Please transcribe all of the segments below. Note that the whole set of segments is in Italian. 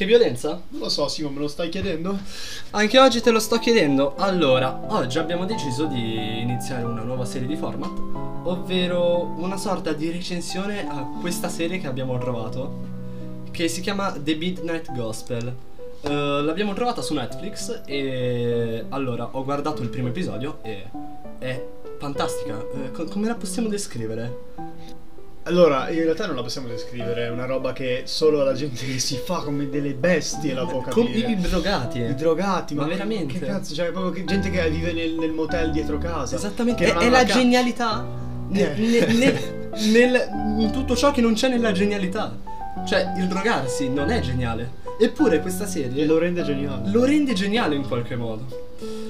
Che violenza? Non lo so, Simo, me lo stai chiedendo? Anche oggi te lo sto chiedendo. Allora, oggi abbiamo deciso di iniziare una nuova serie di format, ovvero una sorta di recensione a questa serie che abbiamo trovato, che si chiama The Midnight Gospel. Uh, l'abbiamo trovata su Netflix e allora ho guardato il primo episodio e è fantastica. Uh, co- come la possiamo descrivere? Allora, in realtà non la possiamo descrivere, è una roba che solo la gente che si fa come delle bestie la può Come capire. i drogati. I drogati, ma, Ma veramente? Che cazzo, cioè proprio che- gente che vive nel, nel motel dietro casa. Esattamente, è, è la ca- genialità Eh. ne- ne- nel, in tutto ciò che non c'è nella genialità. Cioè, il drogarsi non è geniale. Eppure questa E serie lo rende geniale. lo rende geniale in qualche modo.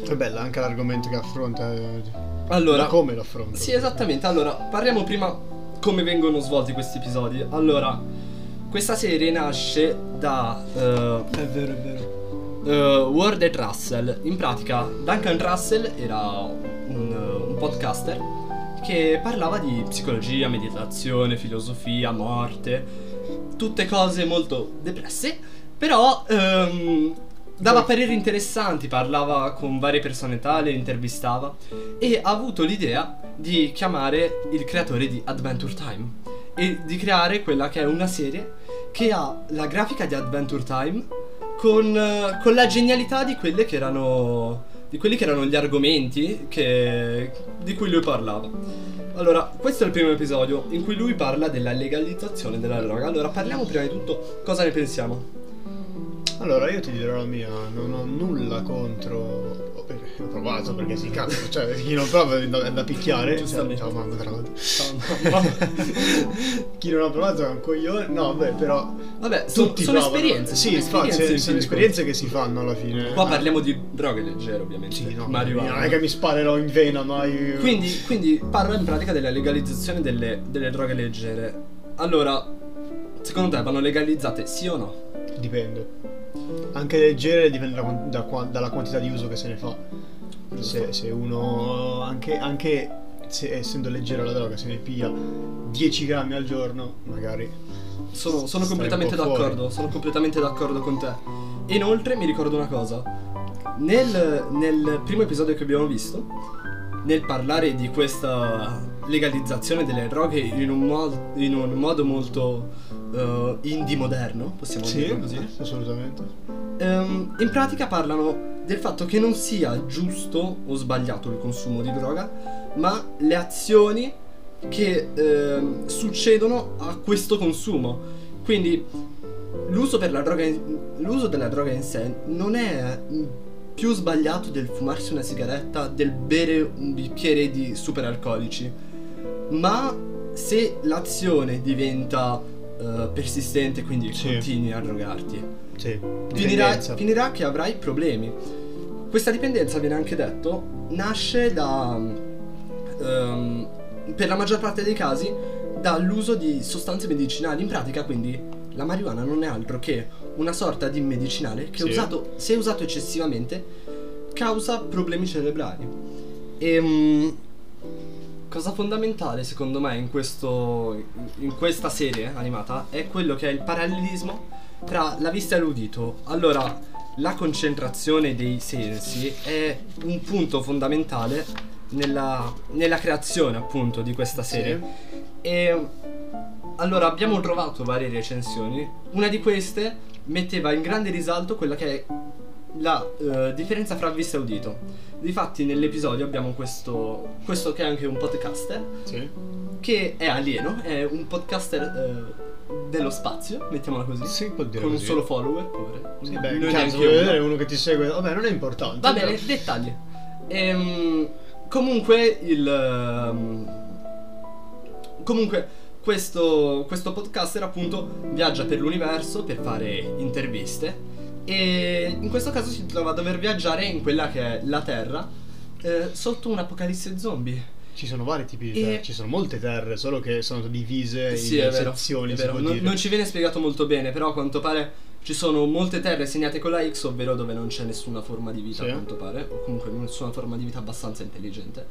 È bella anche l'argomento che affronta. eh, Allora, da come lo affronta. sì, esattamente. Allora, parliamo prima come vengono svolti questi episodi. Allora, questa serie nasce da eh, È vero, è vero. uh, Ward e Russell. In pratica, Duncan Russell era un, un podcaster che parlava di psicologia, meditazione, filosofia, morte, tutte cose molto depresse, però ehm, dava pareri interessanti, parlava con varie personalità, le intervistava e ha avuto l'idea di chiamare il creatore di Adventure Time e di creare quella che è una serie che ha la grafica di Adventure Time con, eh, con la genialità di quelle che erano di quelli che erano gli argomenti che- di cui lui parlava. Allora, questo è il primo episodio in cui lui parla della legalizzazione della droga. Allora, parliamo prima di tutto cosa ne pensiamo. Allora, io ti dirò la mia, non ho nulla contro. Ho provato perché si cazzo, cioè chi non prova è da, è da picchiare. Cioè, ciao mamma, tra l'altro. Ciao, mamma. chi non ha provato è un coglione. No, beh, però. Vabbè, sono, Tutti sono provano. esperienze. Sì, sono esperienze, sono, esperienze che si fanno alla fine. Qua Ah, parliamo di droghe leggere, ovviamente. Sì, no, marijuana. non è che mi sparerò in vena mai. Quindi, quindi parla in pratica della legalizzazione delle, delle droghe leggere. Allora, secondo te vanno legalizzate sì o no? Dipende. Anche leggere dipende da, da dalla quantità di uso che se ne fa. Se, se uno, anche, anche se, essendo leggera la droga, se ne piglia 10 grammi al giorno, magari. Sono, sono completamente fuori. d'accordo, sono completamente d'accordo con te. E inoltre mi ricordo una cosa. Nel, nel primo episodio che abbiamo visto, nel parlare di questa legalizzazione delle droghe in un, mo- in un modo molto eh, indie moderno, possiamo dirlo così. assolutamente. Ehm, in pratica parlano del fatto che non sia giusto o sbagliato il consumo di droga, ma le azioni che ehm, succedono a questo consumo. Quindi l'uso, per la droga in- l'uso della droga in sé non è mm, più sbagliato del fumarsi una sigaretta, del bere un bicchiere di superalcolici, ma se l'azione diventa eh, persistente, quindi Sì. continui a drogarti, Sì. finirà, finirà che avrai problemi. Questa dipendenza, viene anche detto, nasce da. ehm, per la maggior parte dei casi, dall'uso di sostanze medicinali. In pratica, quindi, la marijuana non è altro che una sorta di medicinale che, Sì. usato, se usato eccessivamente, causa problemi cerebrali. E. Cosa fondamentale secondo me in, questo, in questa serie animata è quello che è il parallelismo tra la vista e l'udito. Allora, la concentrazione dei sensi è un punto fondamentale nella, nella creazione appunto di questa serie. E allora abbiamo trovato varie recensioni. Una di queste metteva in grande risalto quella che è la eh, differenza fra vista e udito. Difatti nell'episodio abbiamo questo, questo che è anche un podcaster Sì. che è alieno, è un podcaster eh, dello spazio, mettiamola così. Sì, può dire con un così. solo follower, povero. Sì, Non beh, neanche cazzo, uno. vuoi vedere uno che ti segue. Vabbè, non è importante. Va però- bene, dettagli. Ehm, comunque il ehm, comunque questo, questo podcaster appunto viaggia per l'universo per fare interviste e in questo caso si trova a dover viaggiare in quella che è la Terra eh, sotto un'apocalisse zombie. Ci sono vari tipi di E- terre, ci sono molte terre, solo che sono divise Sì, in vero, sezioni, Non, non ci viene spiegato molto bene, però a quanto pare ci sono molte terre segnate con la X, ovvero dove non c'è nessuna forma di vita, Sì. a quanto pare, o comunque nessuna forma di vita abbastanza intelligente.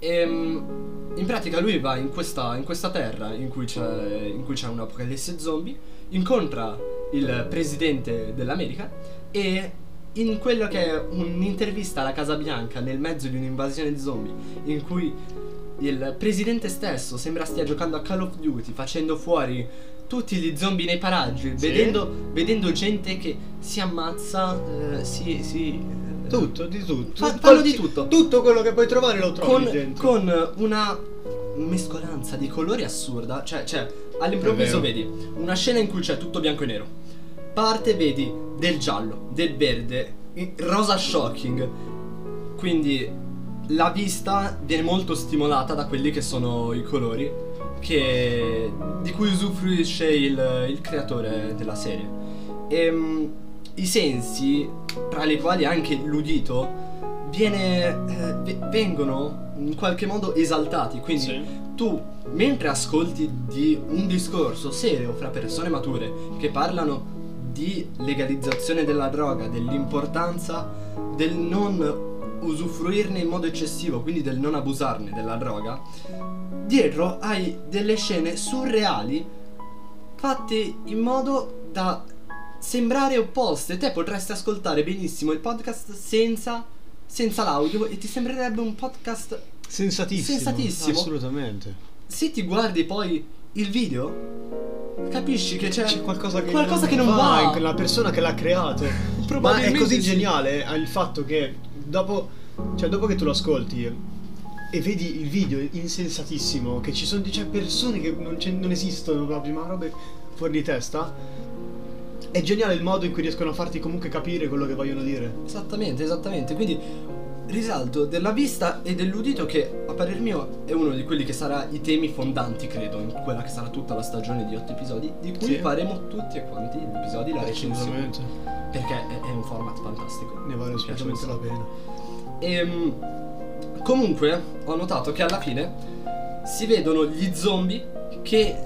Ehm, in pratica lui va in questa, in questa terra in cui, c'è, in cui c'è un'apocalisse zombie, incontra il presidente dell'America e in quello che è un'intervista alla Casa Bianca nel mezzo di un'invasione di zombie in cui il presidente stesso sembra stia giocando a Call of Duty facendo fuori tutti gli zombie nei paraggi, Sì. vedendo, vedendo gente che si ammazza, eh, si, si, eh, Tutto, di tutto. Fa- fanno di tutto. Tutto quello che puoi trovare lo trovi con, dentro. con una mescolanza di colori assurda. Cioè, cioè, all'improvviso vedi una scena in cui c'è tutto bianco e nero. Parte vedi del giallo, del verde, rosa shocking. Quindi la vista viene molto stimolata da quelli che sono i colori che- di cui usufruisce il, il creatore della serie. Ehm, I sensi, tra i quali anche l'udito, viene, eh, ve- vengono in qualche modo esaltati. Quindi Sì. tu, mentre ascolti di un discorso serio fra persone mature che parlano di legalizzazione della droga, dell'importanza del non usufruirne in modo eccessivo, quindi del non abusarne della droga, dietro hai delle scene surreali fatte in modo da sembrare opposte. Te potresti ascoltare benissimo il podcast senza, senza l'audio e ti sembrerebbe un podcast Sensatissimo. Sensatissimo. Assolutamente. se ti guardi poi il video, capisci che c'è, C'è qualcosa che qualcosa non, che non va. in quella persona che l'ha creato. Ma è così sì. geniale il fatto che dopo, cioè dopo che tu lo ascolti e vedi il video insensatissimo, che ci sono c'è persone che non, non esistono proprio, ma robe fuori di testa. È geniale il modo in cui riescono a farti comunque capire quello che vogliono dire. Esattamente, esattamente. Quindi risalto della vista e dell'udito che a parer mio è uno di quelli che sarà i temi fondanti, credo, in quella che sarà tutta la stagione di otto episodi, di cui Sì. faremo tutti e quanti gli episodi la recensione. Perché è, è un format fantastico. Ne vale un la pena. Ehm, comunque ho notato che alla fine si vedono gli zombie che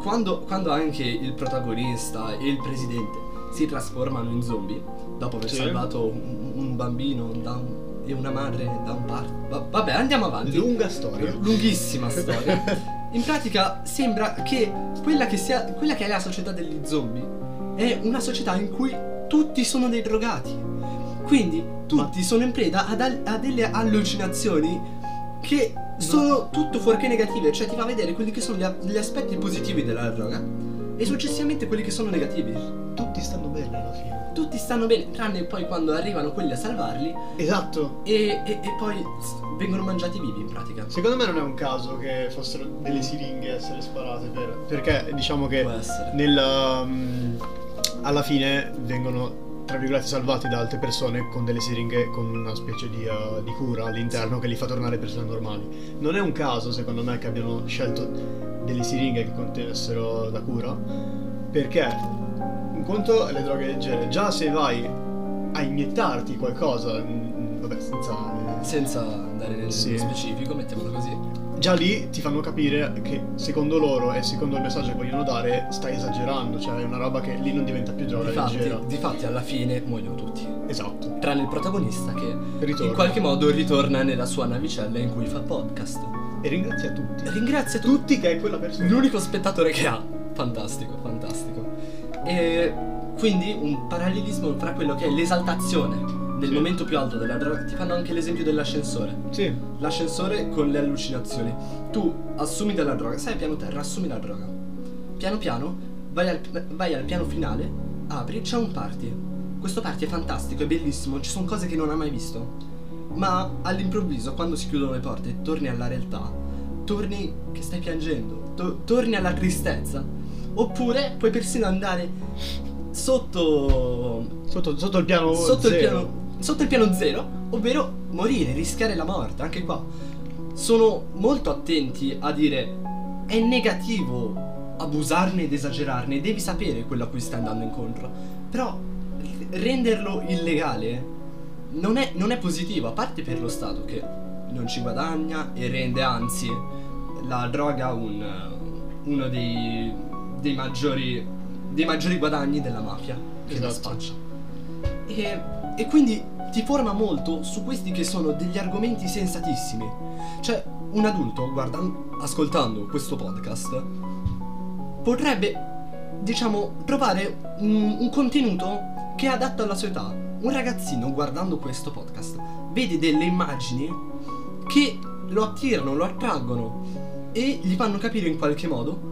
quando, quando anche il protagonista e il presidente si trasformano in zombie, dopo aver Sì. salvato un, un bambino da un- e una madre da un parco. vabbè, andiamo avanti. Lunga storia. Lunghissima storia. In pratica sembra che quella che, sia, quella che è la società degli zombie è una società in cui tutti sono dei drogati. Quindi tutti sono in preda ad al- a delle allucinazioni che sono tutto fuorché negative, cioè ti fa vedere quelli che sono gli, gli aspetti positivi della droga e successivamente quelli che sono negativi. Tutti stanno bene alla fine. Tutti stanno bene, tranne poi quando arrivano quelli a salvarli Esatto. e, e- e poi vengono mangiati vivi in pratica. Secondo me non è un caso che fossero delle siringhe a essere sparate per... Perché diciamo che Può essere. nel, um, alla fine vengono tra virgolette salvati da altre persone con delle siringhe con una specie di, uh, di cura all'interno che li fa tornare persone normali. Non è un caso secondo me che abbiano scelto delle siringhe che contenessero la cura perché in conto le droghe leggere, già se vai a iniettarti qualcosa, mm, vabbè senza... eh, Senza andare nel Sì. specifico, mettiamolo così. già lì ti fanno capire che secondo loro e secondo il messaggio che vogliono dare stai esagerando, cioè è una roba che lì non diventa più droga Difatti, leggera. difatti alla fine muoiono tutti. Esatto. Tranne il protagonista che Ritorna. in qualche modo ritorna nella sua navicella in cui fa podcast. E ringrazia tutti. Ringrazia tutti. Tutti che è quella persona. L'unico spettatore che ha. Fantastico, fantastico. E quindi un parallelismo tra quello che è l'esaltazione del Sì. momento più alto della droga. Ti fanno anche l'esempio dell'ascensore. Sì. L'ascensore con le allucinazioni. Tu assumi della droga, sai piano terra, assumi la droga. Piano piano vai al, vai al piano finale, apri, c'è un party. Questo party è fantastico, è bellissimo, ci sono cose che non hai mai visto. Ma all'improvviso, quando si chiudono le porte torni alla realtà, torni che stai piangendo, to- torni alla tristezza. Oppure puoi persino andare sotto Sotto, sotto il piano sotto il, zero. piano, sotto il piano zero, ovvero morire, rischiare la morte, anche qua. Sono molto attenti a dire è negativo abusarne ed esagerarne, devi sapere quello a cui stai andando incontro. Però renderlo illegale non è, non è positivo, a parte per lo Stato che non ci guadagna e rende anzi la droga un, uno dei, dei maggiori, dei maggiori guadagni della mafia che la Esatto. spaccia. E, e quindi ti forma molto su questi che sono degli argomenti sensatissimi. Cioè, un adulto, guarda, ascoltando questo podcast, potrebbe diciamo, trovare un, un contenuto che è adatto alla sua età. Un ragazzino guardando questo podcast vede delle immagini che lo attirano, lo attraggono e gli fanno capire in qualche modo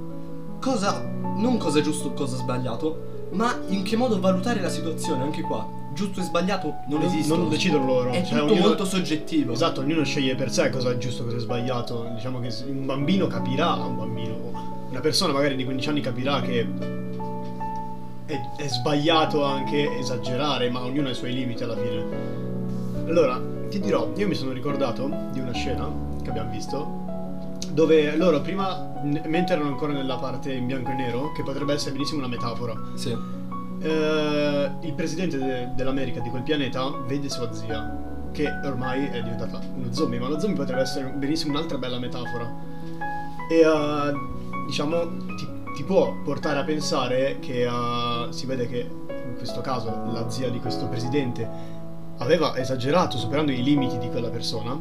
cosa, non cosa è giusto o cosa è sbagliato, ma in che modo valutare la situazione anche qua. Giusto e sbagliato non, Non- esistono. non decidono loro, È cioè, tutto ognuno- molto soggettivo. Esatto, ognuno sceglie per sé cosa è giusto, cosa è sbagliato. Diciamo che un bambino capirà, un bambino, una persona magari di 15 anni capirà che è, è sbagliato anche esagerare, ma ognuno ha i suoi limiti alla fine. Allora, ti dirò, io mi sono ricordato di una scena che abbiamo visto dove loro prima, mentre erano ancora nella parte in bianco e nero, che potrebbe essere benissimo una metafora, Sì. eh, il presidente de- dell'America di quel pianeta vede sua zia, che ormai è diventata uno zombie, ma lo zombie potrebbe essere benissimo un'altra bella metafora. E eh, diciamo ti, ti può portare a pensare che eh, si vede che in questo caso la zia di questo presidente aveva esagerato superando i limiti di quella persona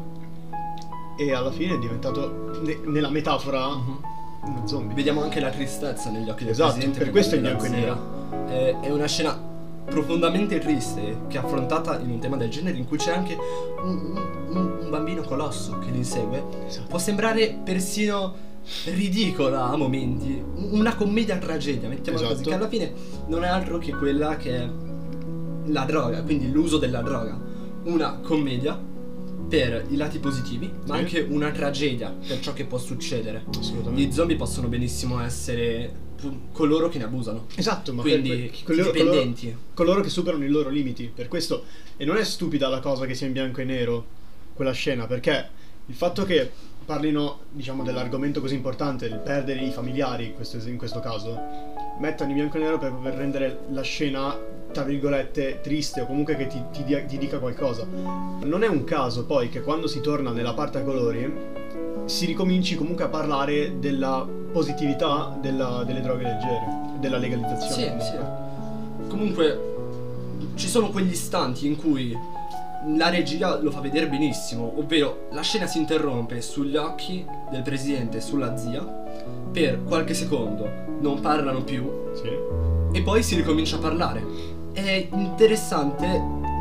e alla fine è diventato ne- nella metafora Mhm. uno zombie. Vediamo anche la tristezza negli occhi del Esatto, presidente. per questo è in bianco e zia. È, è una scena profondamente triste che è affrontata in un tema del genere in cui c'è anche un, un- un bambino colosso che li insegue. Esatto. Può sembrare persino ridicola a momenti, una commedia tragedia, mettiamola così, Esatto. che alla fine non è altro che quella che è la droga, quindi l'uso della droga. Una commedia per i lati positivi, ma Sì. anche una tragedia per ciò che può succedere. Assolutamente. Gli zombie possono benissimo essere coloro che ne abusano. Esatto, ma Quindi per- per- i coloro, dipendenti. coloro- coloro che superano i loro limiti. Per questo, e non è stupida la cosa che sia in bianco e nero quella scena, perché il fatto che parlino, diciamo, dell'argomento così importante, il perdere i familiari, in questo, in questo caso, mettano in bianco e nero per, per rendere la scena, tra virgolette, triste o comunque che ti, ti dia- ti dica qualcosa. Non è un caso poi che quando si torna nella parte a colori si ricominci comunque a parlare della positività della- delle droghe leggere, della legalizzazione. Sì, comunque. sì. Comunque ci sono quegli istanti in cui la regia lo fa vedere benissimo, ovvero la scena si interrompe sugli occhi del presidente e sulla zia per qualche secondo, non parlano più Sì. e poi si ricomincia a parlare. È interessante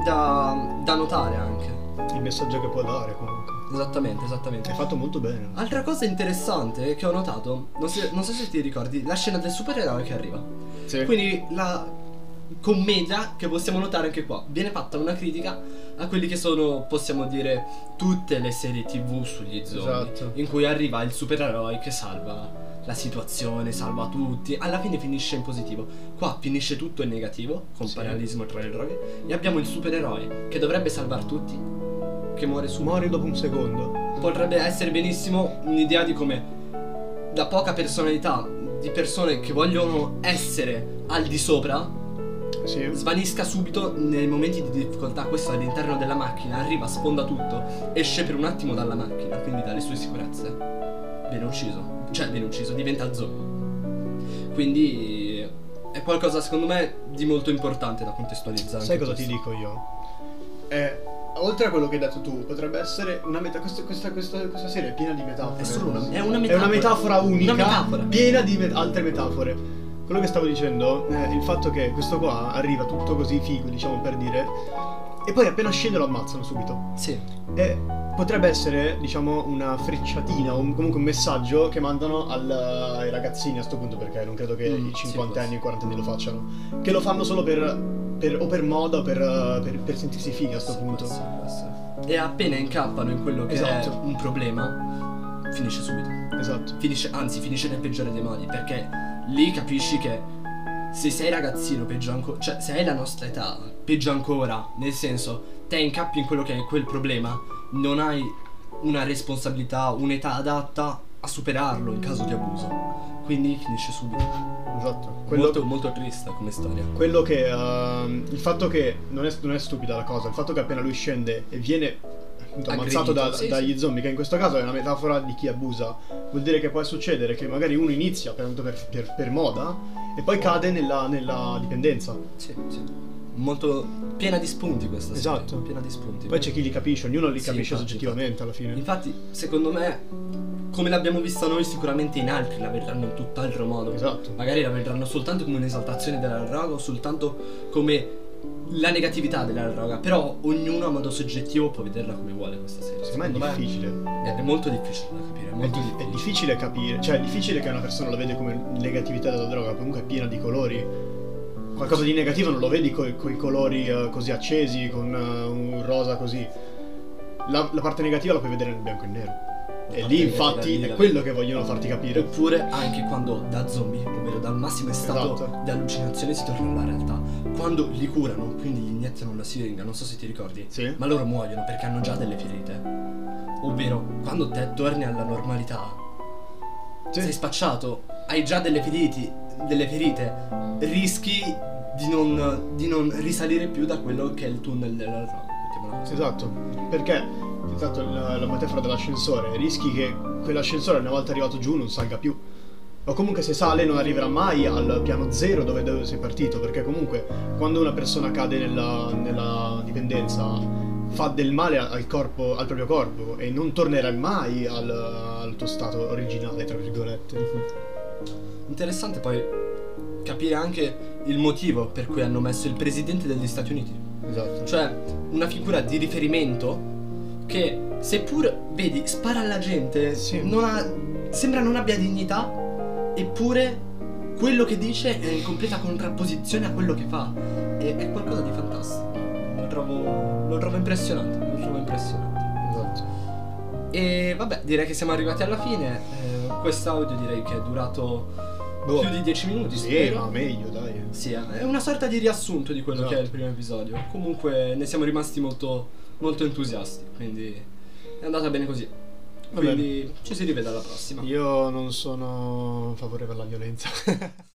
da, da notare anche. Il messaggio che può dare comunque. Esattamente, esattamente. È fatto molto bene. Altra cosa interessante che ho notato, non, se- non so se ti ricordi, la scena del supereroe che arriva. Sì. Quindi la commedia che possiamo notare anche qua viene fatta una critica a quelli che sono, possiamo dire, tutte le serie tv sugli zombie. Esatto. In cui arriva il supereroe che salva la situazione, salva tutti. Alla fine finisce in positivo. Qua finisce tutto in negativo, con Sì. parallelismo tra le droghe. E abbiamo il supereroe che dovrebbe salvare tutti, che muore subito. Muori dopo un secondo. Potrebbe essere benissimo un'idea di come da poca personalità, di persone che vogliono essere al di sopra, Sì. svanisca subito nei momenti di difficoltà. Questo all'interno della macchina arriva, sfonda tutto, esce per un attimo dalla macchina, quindi dalle sue sicurezze. Viene ucciso. Cioè, viene ucciso, diventa zombie. Quindi è qualcosa, secondo me, di molto importante da contestualizzare. Sai cosa ti questo. dico io? Eh, oltre a quello che hai detto tu, potrebbe essere una meta. Questa, questa, questa, questa serie è piena di metafore. È solo una, è una È metafora. una metafora unica, Una metafora. piena di met- altre metafore. Quello che stavo dicendo è il fatto che questo qua arriva tutto così figo, diciamo per dire, e poi appena scende lo ammazzano subito. Sì. E potrebbe essere, diciamo, una frecciatina o un- comunque un messaggio che mandano al- ai ragazzini a sto punto, perché non credo che Mm, i sì, 50 anni e i 40 anni lo facciano. Che lo fanno solo per, per- o per moda o per, per- per sentirsi fighi a sto Sì, punto. può essere. E appena incappano in quello che Esatto. è un problema, finisce subito. Esatto. Finisce, anzi, finisce nel peggiore dei modi, perché lì capisci che se sei ragazzino, peggio ancora, cioè se hai la nostra età, peggio ancora, nel senso, te incappi in quello che è quel problema, non hai una responsabilità, un'età adatta a superarlo in caso di abuso. Quindi finisce subito. Esatto. Quello, Molto, molto triste come storia. quello che. uh, il fatto che. Non è, non è stupida la cosa, il fatto che appena lui scende e viene appunto, ammazzato da- sì, dagli zombie, che in questo caso è una metafora di chi abusa, vuol dire che può succedere che magari uno inizia per, per, per- per moda e poi cade nella, nella dipendenza. Sì, sì. Molto piena di spunti questa storia, Esatto. Piena di spunti. Poi c'è chi li capisce, ognuno li Sì, capisce infatti, soggettivamente alla fine. Infatti, secondo me, come l'abbiamo vista noi, sicuramente in altri la vedranno in tutt'altro modo. Esatto. Magari la vedranno soltanto come un'esaltazione della droga o soltanto come la negatività della droga. Però ognuno a modo soggettivo può vederla come vuole questa serie. Secondo me è difficile. È, è molto difficile da capire. È, È, molto dif- è difficile capire, cioè è difficile che una persona lo vede come negatività della droga, comunque è piena di colori. Qualcosa di negativo non lo vedi con i colori eh, così accesi, con eh, un rosa così. La, la parte negativa la puoi vedere nel bianco e nero. E lì infatti è la quello che vogliono farti capire. Oppure anche quando da zombie, ovvero dal massimo stato Esatto. di allucinazione si torna alla realtà. Quando li curano, quindi gli iniettano una siringa, non so se ti ricordi, Sì. ma loro muoiono perché hanno già delle ferite. Ovvero, quando te torni alla normalità, Sì. sei spacciato, hai già delle feriti, delle ferite, rischi di non, di non risalire più da quello che è il tunnel della droga. Esatto, perché esatto, la, la metafora dell'ascensore, rischi che quell'ascensore una volta arrivato giù non salga più. O comunque se sale non arriverà mai al piano zero dove, dove sei partito, perché comunque quando una persona cade nella, nella dipendenza fa del male al corpo, al proprio corpo e non tornerà mai al, al tuo stato originale, tra virgolette. Interessante poi capire anche il motivo per cui hanno messo il presidente degli Stati Uniti. Esatto. Cioè, una figura di riferimento che, seppur, vedi, spara alla gente, Sì. non ha- sembra non abbia dignità, eppure quello che dice è in completa contrapposizione a quello che fa. E è qualcosa di fantastico. Lo trovo, lo trovo impressionante, lo trovo impressionante. Esatto. E vabbè, direi che siamo arrivati alla fine. Eh, quest'audio direi che è durato Boh. più di 10 minuti, Sì, spero. ma meglio, dai. Sì, è una sorta di riassunto di quello Esatto. che è il primo episodio. Comunque ne siamo rimasti molto, molto entusiasti, quindi è andata bene così. Quindi ci si rivede alla prossima. Io non sono favorevole alla violenza.